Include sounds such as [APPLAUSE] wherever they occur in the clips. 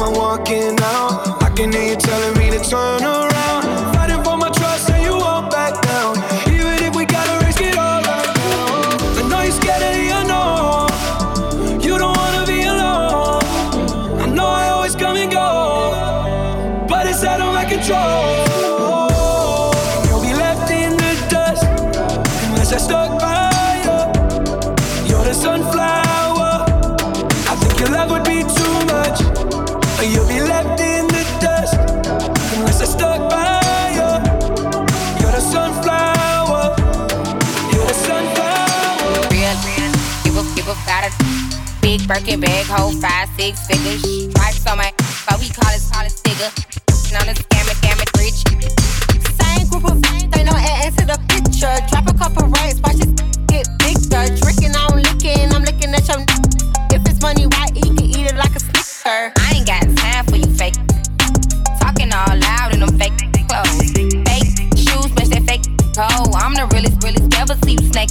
I'm walking out. Birkin bag, hold five, six figures. Wipes on my, but we call it solid figure. Known as scammer, scammer, rich. Same group of they ain't no add to the picture. Drop a couple rights, watch this get bigger. Drinking, I'm licking, I'm looking at your. If it's money, why eat? Can eat it like a snicker. I ain't got time for you fake. Talking all loud in them fake clothes, fake shoes, match that fake toe. I'm the realest, realest, never see you snake.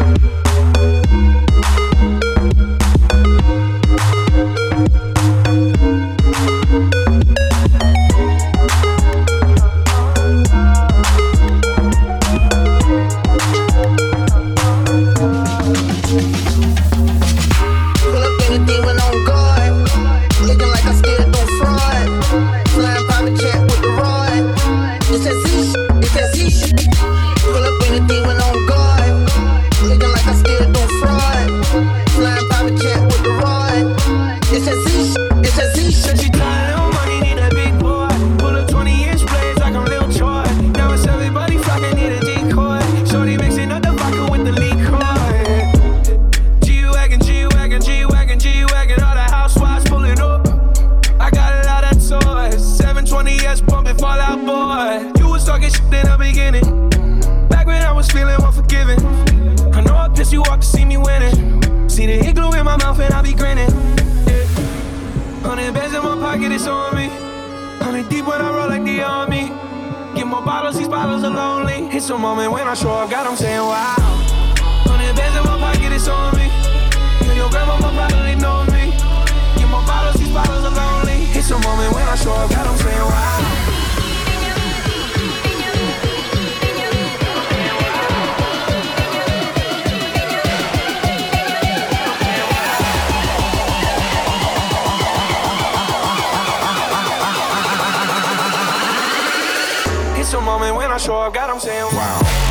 It's a moment when I show up, God, I'm saying wow. Hundred bands in my pocket, it's on me. And your grandma probably know me. Get more bottles, these bottles are lonely. It's a moment when I show up, God, I'm saying wow. When I show up, God, I'm saying wow.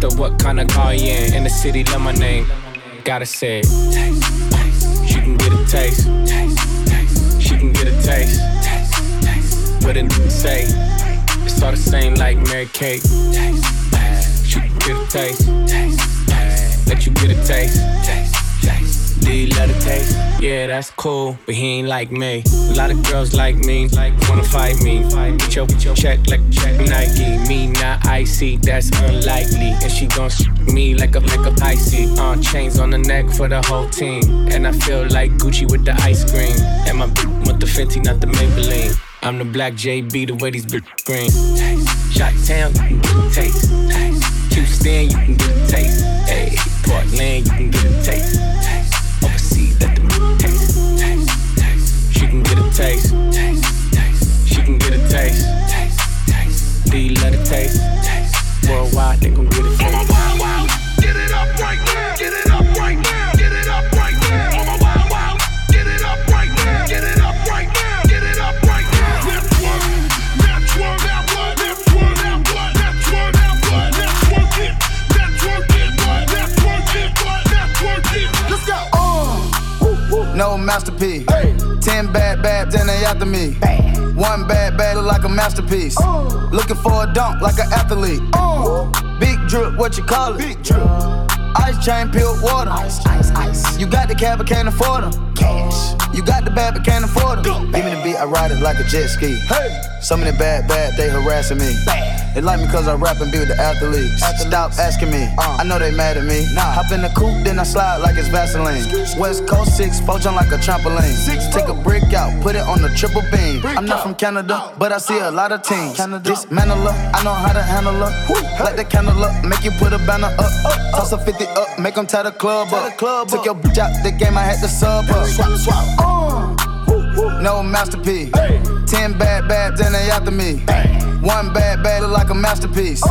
Mister, what kind of car you in? In the city, love my name. Gotta say it. She can get a taste. She can get a taste. What a nigga say? It's all the same like Mary Kate. She can get a taste. Let you get a taste. Taste? Yeah, that's cool, but he ain't like me. A lot of girls like me, like wanna fight me. Get your, get your check like check Nike. Me not icy, that's unlikely. And she gon' sh- me like a like a Pisces. Uh, chains on the neck for the whole team, and I feel like Gucci with the ice cream. And my with the Fenty, not the Maybelline. I'm the black JB, the way these bitch green. Shot town, you can taste. Houston, you can get a taste. Hey, Portland, you can get a taste. get a taste. She can get a taste. Do love the taste? Worldwide, they gon' get it for. Get it up right now. Get it up right now. Get it up right now. My. Get it up right now. Get it up right now. Get it up right now. One, one, one, one, one, one, one, one, one. Let's go. No masterpiece after me. One bad bad look like a masterpiece. Looking for a dunk like an athlete. Big drip, what you call it? Big drip. Ice chain, peeled water. Ice, ice, ice. You got the cab, but can't afford them. Cash. You got the bad, but can't afford them. Give me the beat, I ride it like a jet ski. Hey. Some of the bad, bad, they harassing me. They like me cause I rap and be with the athletes. Stop asking me, I know they mad at me. Hop in the coupe, then I slide like it's Vaseline. West Coast 6, four jump like a trampoline. Take a brick out, put it on the triple beam. I'm not from Canada, but I see a lot of teams. Dismantle her, I know how to handle her. Light the candle up, make you put a banner up. Toss a 50 up, make them tie the club up. Took your bitch out the game, I had to sub her. No masterpiece. Ten bad bad, then they after me. One bad bad look like a masterpiece.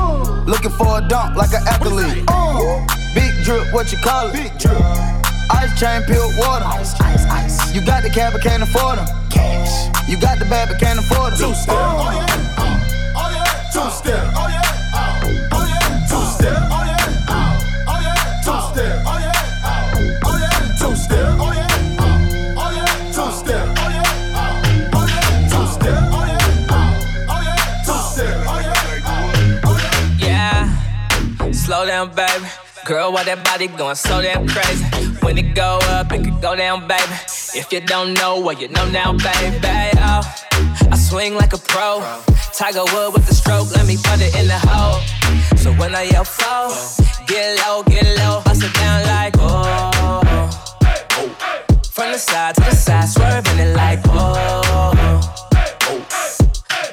Looking for a dunk like an athlete. Big drip, what you call it? Big drip. Ice chain, peeled water. Ice, ice, ice. You got the cab, but can't afford them. Cash. You got the bad, but can't afford them. Two step. Oh yeah. Uh. Oh yeah. Two step. Oh yeah. Girl, why that body going so damn crazy? When it go up, it could go down, baby. If you don't know, well, you know now, baby. Oh, I swing like a pro. Tiger Wood with the stroke, let me put it in the hole. So when I yell foul, get low, get low, bust it down like oh. From the side to the side, swerving it like oh.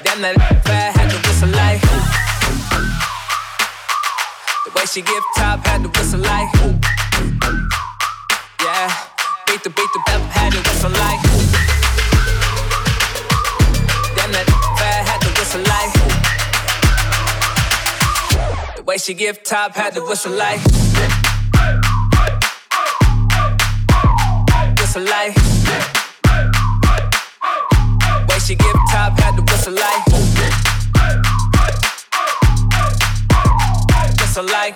Damn that Way she give top, had to whistle like. Yeah, beat the beat the bell, had to whistle like. Damn that bad, had to whistle like. The way she give top, had to whistle like. Whistle like. Way she give top, had to whistle like. Whistle like.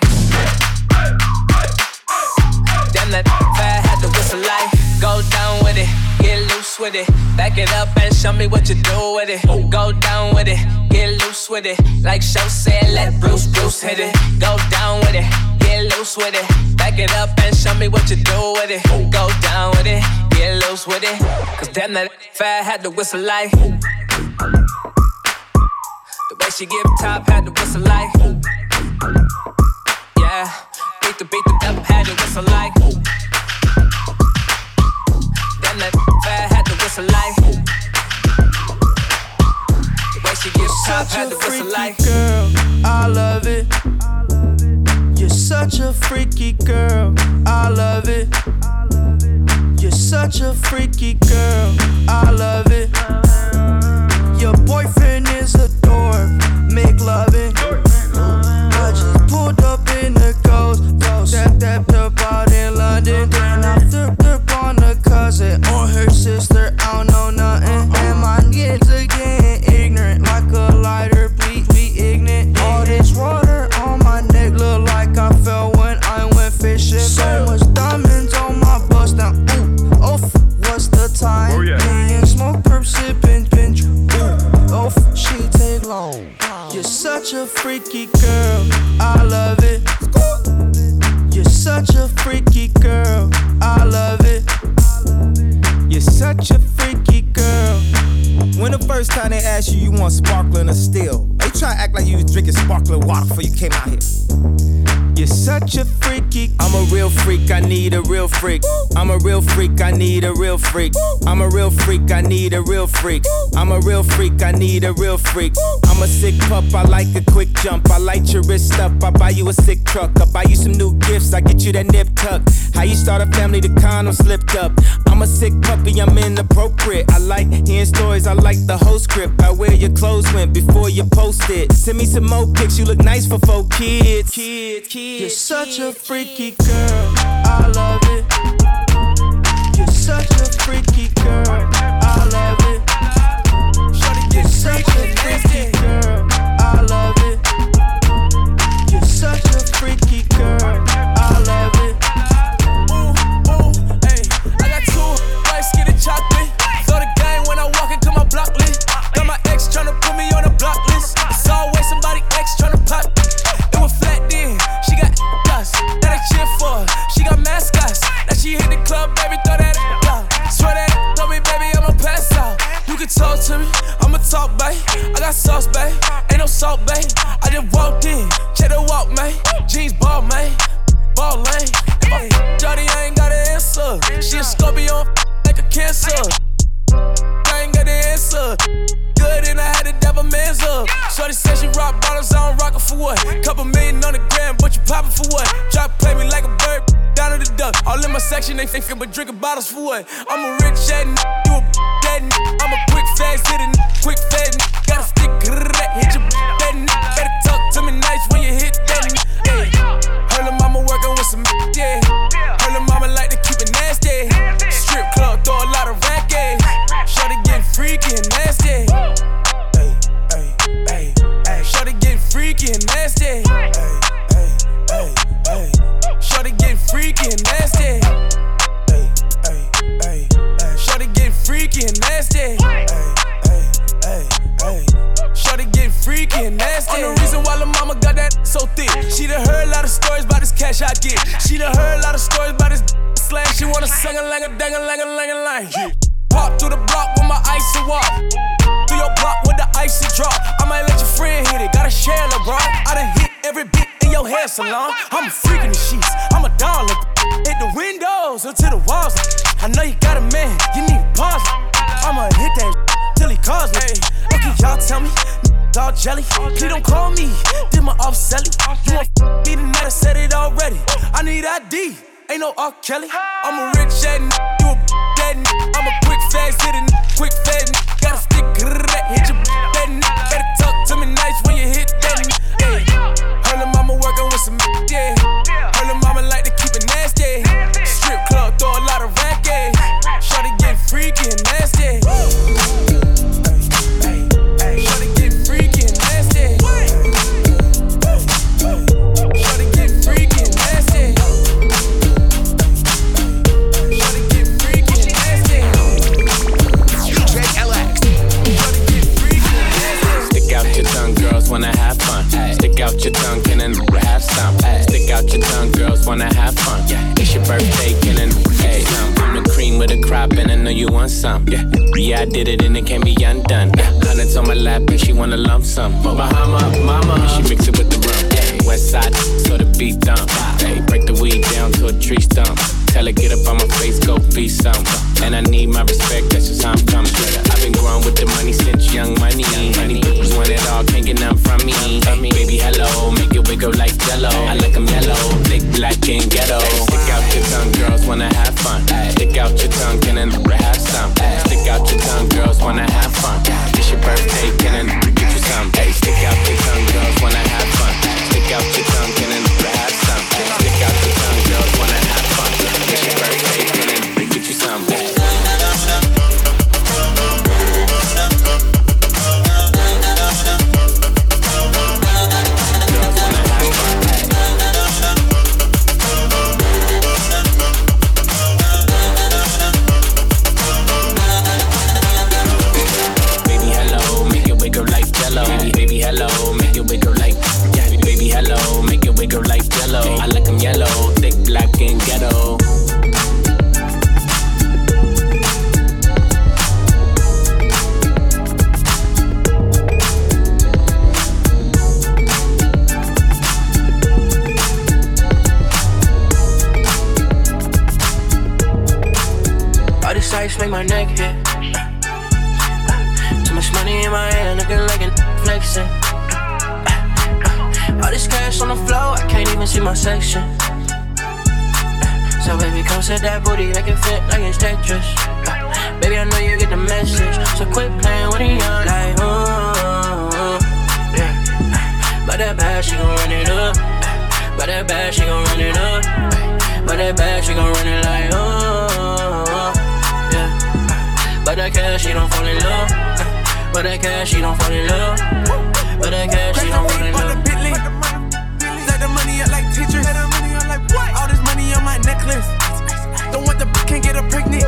Damn that fat had to whistle like. Go down with it, get loose with it. Back it up and show me what you do with it. Go down with it, get loose with it. Like Show said, let Bruce Bruce hit it. Go down with it, get loose with it. Back it up and show me what you do with it. Go down with it, get loose with it. Cause damn that fat had to whistle like. The way she give top had to whistle like. Yeah, beat the beat the up had to whistle like. Damn that fat had to whistle like. The way she give top had a to whistle freaky like. girl. I love it. You're such a freaky girl. I love it. You're such a freaky girl. I love it. Your boyfriend is a dork. Make loving. I just pulled up in the ghost. That that up out in London. Then I flipped up on the cousin or her sister. I don't know nothing. And my kids are freak. I'm a real freak, I need a real freak. I'm a real freak, I need a real freak. I'm a real freak, I need a real freak. I'm a sick pup, I like a quick jump. I light your wrist up, I buy you a sick truck. I buy you some new gifts, I get you that nip tuck. How you start a family, the condom slipped up. I'm a sick puppy, I'm inappropriate. I like hearing stories, I like the whole script. I wear your clothes went before you post it. Send me some more pics, you look nice for four kids. Kids, kids. You're such a freaky girl, I love it. You're such a freaky girl, I love it. You're such a freaky girl, bottles, I don't rock it for what? Couple million on the gram, but you poppin' for what? Drop play me like a bird, down to the duck. All in my section, they thinkin' but drinking bottles for what? I'm a rich head, you a dead I'm a quick fast hit it, quick fast Got a stick, hit your dead Better nasty. The reason why the mama got that so thick. She done heard a lot of stories about this cash I get. She done heard a lot of stories about this [LAUGHS] slang. She wanna sing a lang a dang a lang a lang a lang. Walk through the block with my icy walk. Through your block with the icy drop. I might let your friend hit it. Gotta share LeBron. I done hit every bit in your hair salon. I'm a freak in the sheets. I'm a dollar. [LAUGHS] Hit the windows until the walls. I know you got a man. You need a pause. I'ma hit that [LAUGHS] till he calls me. Okay, y'all tell me. All jelly, please don't call me. Did my off selling. You want me tonight? I said it already. I need ID. Ain't no R. Kelly. I'm a rich ass n- you a dead n- I'm a quick fast hit n- quick fast n- Got a stick, hit your dead n- Better talk to me nice when you hit that n- yeah. Her lil' mama working with some yeah. Her lil' mama like to keep it nasty. Wanna have fun. Stick out your tongue, can and have some. Stick out your tongue, girls wanna have fun. Yeah. It's your birthday, can and hey. I'm the cream with a crop, and I know you want some. Yeah, yeah, I did it, and it can't be undone. Hundreds on my lap, and she wanna lump some. Bahama, mama, she mix it with the rum. Yeah. West side, so the beat dump. Hey, break the weed down to a tree stump. Tell her get up on my face, go be some. And I need my respect, that's just how I'm coming. I've been growing with the money since young money. Honey, bitches want it all, can't get none from me. Baby, hello, make it wiggle like jello. I like 'em yellow, thick, black, and ghetto. Stick out your tongue, girls wanna have fun. Stick out your tongue, can and have some. Stick out your tongue, girls wanna have fun. It's your birthday, can and get you some. Hey, stick out your tongue, girls wanna have fun. Stick out your tongue, can and have that bad, she gon' run it up. But that bad, she gon' run it up. But that bad, she gon' run it like, uh, yeah. But that cash, she don't fall in love. But that cash, she don't fall in love. But that cash, she don't fall in love. Let the money up like teachers. Let the money up like what? All this money on my necklace. Don't want the can't get her pregnant.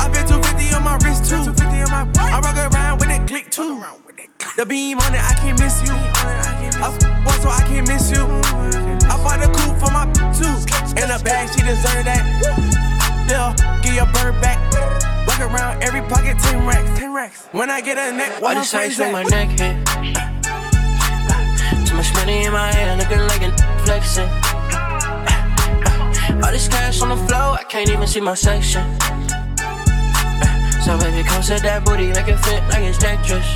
I bet 250 on my wrist too. I rock around with that click too. The beam on it, I can't miss you. I boy, so I can't miss you. I bought a coupe for my too. In a bag, she deserve that. Yeah, get your bird back. Walk around every pocket, 10 racks, 10 racks. When I get a neck, why what these sights my neck hit. Too much money in my hand, looking like a flexing. All this cash on the floor, I can't even see my section. So baby, come set that booty, make it fit like it's Tetris.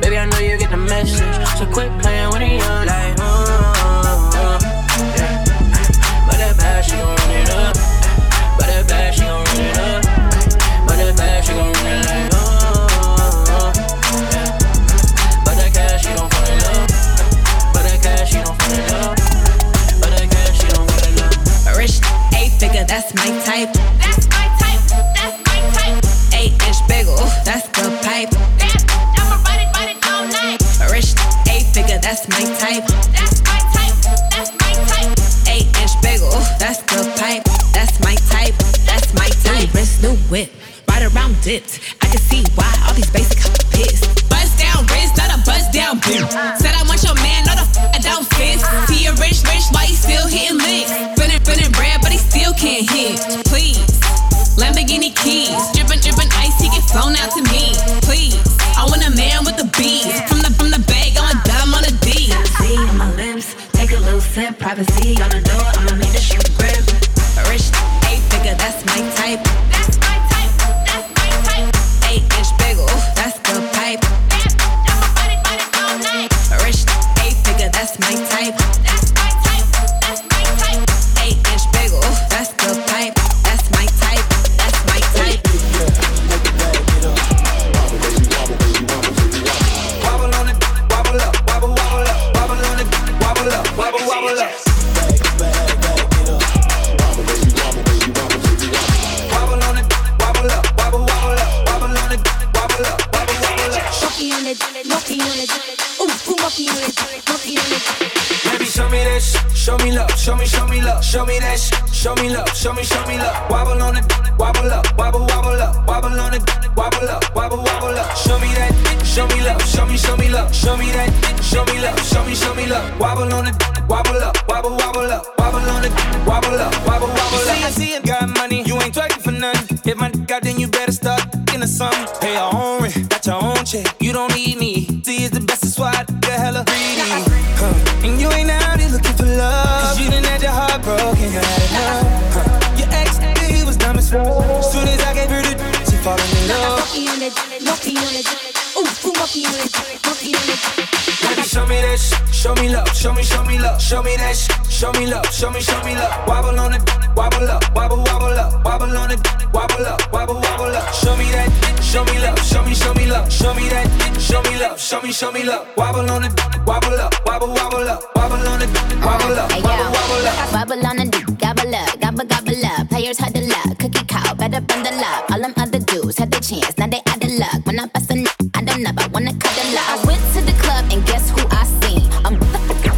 Baby, I know you get the message, so quit playing with the young like, uh, yeah. But that bad, she gon' run it up. But that bad, she gon' run it up. But that bad, she gon' run it like, uh. But that cash, she don't that cash, she don't that cash, she don't. Rich figure, that's my type. That's my type. That's my type. That's my type. Eight inch bagel, that's the pipe. That's my type. That's my type. New wrist, new whip, right around dipped. I can see why all these basic pissed. Bust down wrist, not a bust down bitch. Said I want your man, not a f- I don't fit. See a rich, rich, why he still hitting licks? Feeling, feeling bread, but he still can't hit. Please. Lamborghini keys, drippin', drippin' ice, he get flown out to me. Please, I want a man with the bees. Privacy on the door, show me love, show me, show me love, show me that, show me love, show me, show me love. Wobble on it, wobble up, wobble, wobble up, wobble on it, wobble up, wobble, wobble up. See, I see you got money, you ain't twerking for nothing. Hit my dick out, then you better start thinking of something. Pay your own rent, got your own check. You don't need me. See, it's the best, that's why I get hella greedy. Huh. And you ain't out here looking for love. Cause you done had your heart broken, you had enough. Huh. Your ex, he was dumb as fuck. Soon as I gave her the she falling in love. Monkey on it, monkey on it. Show me that sh- show me love, show me, show me love, show me that sh- show me love, show me, show me love. Wobble on it, wobble up, wobble, wobble up, wobble on it, wobble up, wobble, wobble up. Show me that, show me love, show me, show me love, show me that, show me love, show me, show me love. Wobble on it, wobble up, wobble, wobble up, wobble on it, wobble up, wobble, wobble up. Bubble on the dick, gobble up, gobble gobble up. Players had the luck, cookie cow, better bundle up. All them other dudes had the chance, now they out of luck. When I bust a I don't I wanna cuddle up. I went to the club and guess who I seen?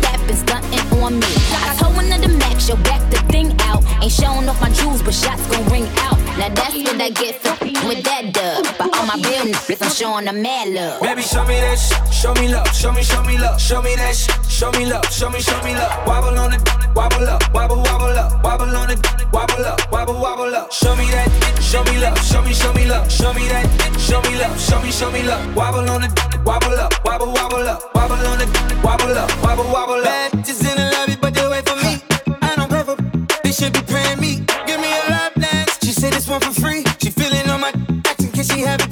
That been stunting on me. I told one of the max, yo, back the thing out. Ain't showing off my jewels, but shots gon' ring out. Now that's what I get for with that dub my business if I'm showing the mad love. Baby, show me that show me love, show me, show me love, show me that show me love, show me, show me love. Wobble on it, wobble up, wobble, wobble up, wobble on it, wobble up, wobble, wobble up. Show me that, show me love, show me, show me love, show me that, show me love, show me, show me love. Wobble on it, wobble up, wobble, wobble up, wobble on it, wobble up, wobble, wobble up. Bad, just in the lobby, but they wait for me. I don't pay for, they should be praying me. Give me a lap dance. She said this one for free. She feeling on my action, can she have it?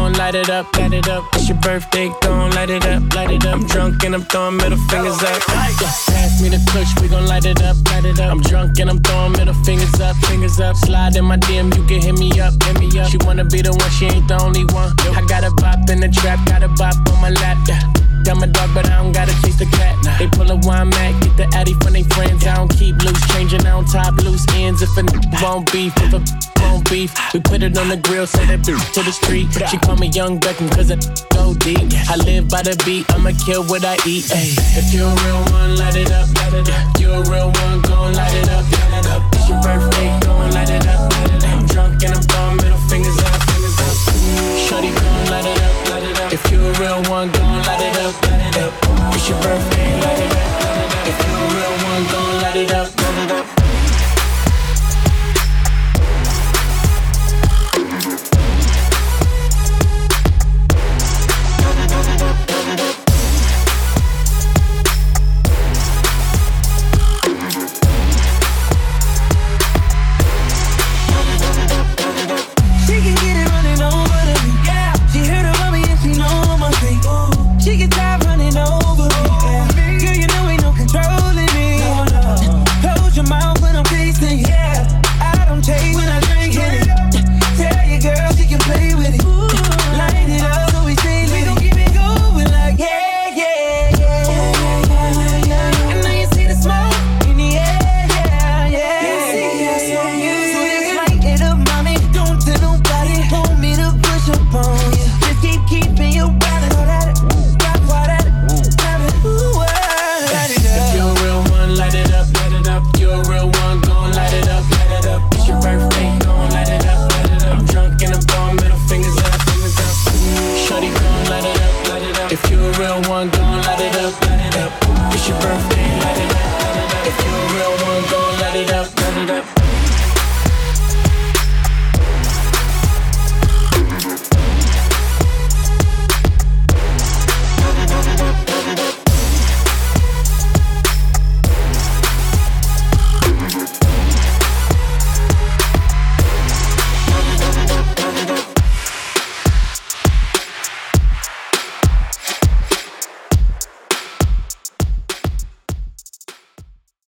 light it up, light it up. It's your birthday, gon' light it up, light it up. I'm drunk and I'm throwing middle fingers up. Yeah, pass me the push, we gon' light it up, light it up. I'm drunk and I'm throwing middle fingers up, fingers up. Slide in my DM, you can hit me up, hit me up. She wanna be the one, she ain't the only one. I got a bop in the trap, got a bop on my lap. Yeah. I'm a dog, but I don't gotta chase the cat. Nah. They pull a wine mat, get the Addy from they friends. I don't keep loose, changing on top, loose ends. If a n- won't beef, if a won't beef, we put it on the grill, send it to the street. She call me Young Beckham, cause it go deep. I live by the beat, I'ma kill what I eat. Ay. If you a real one, light it up, light it up. You a real one, go. light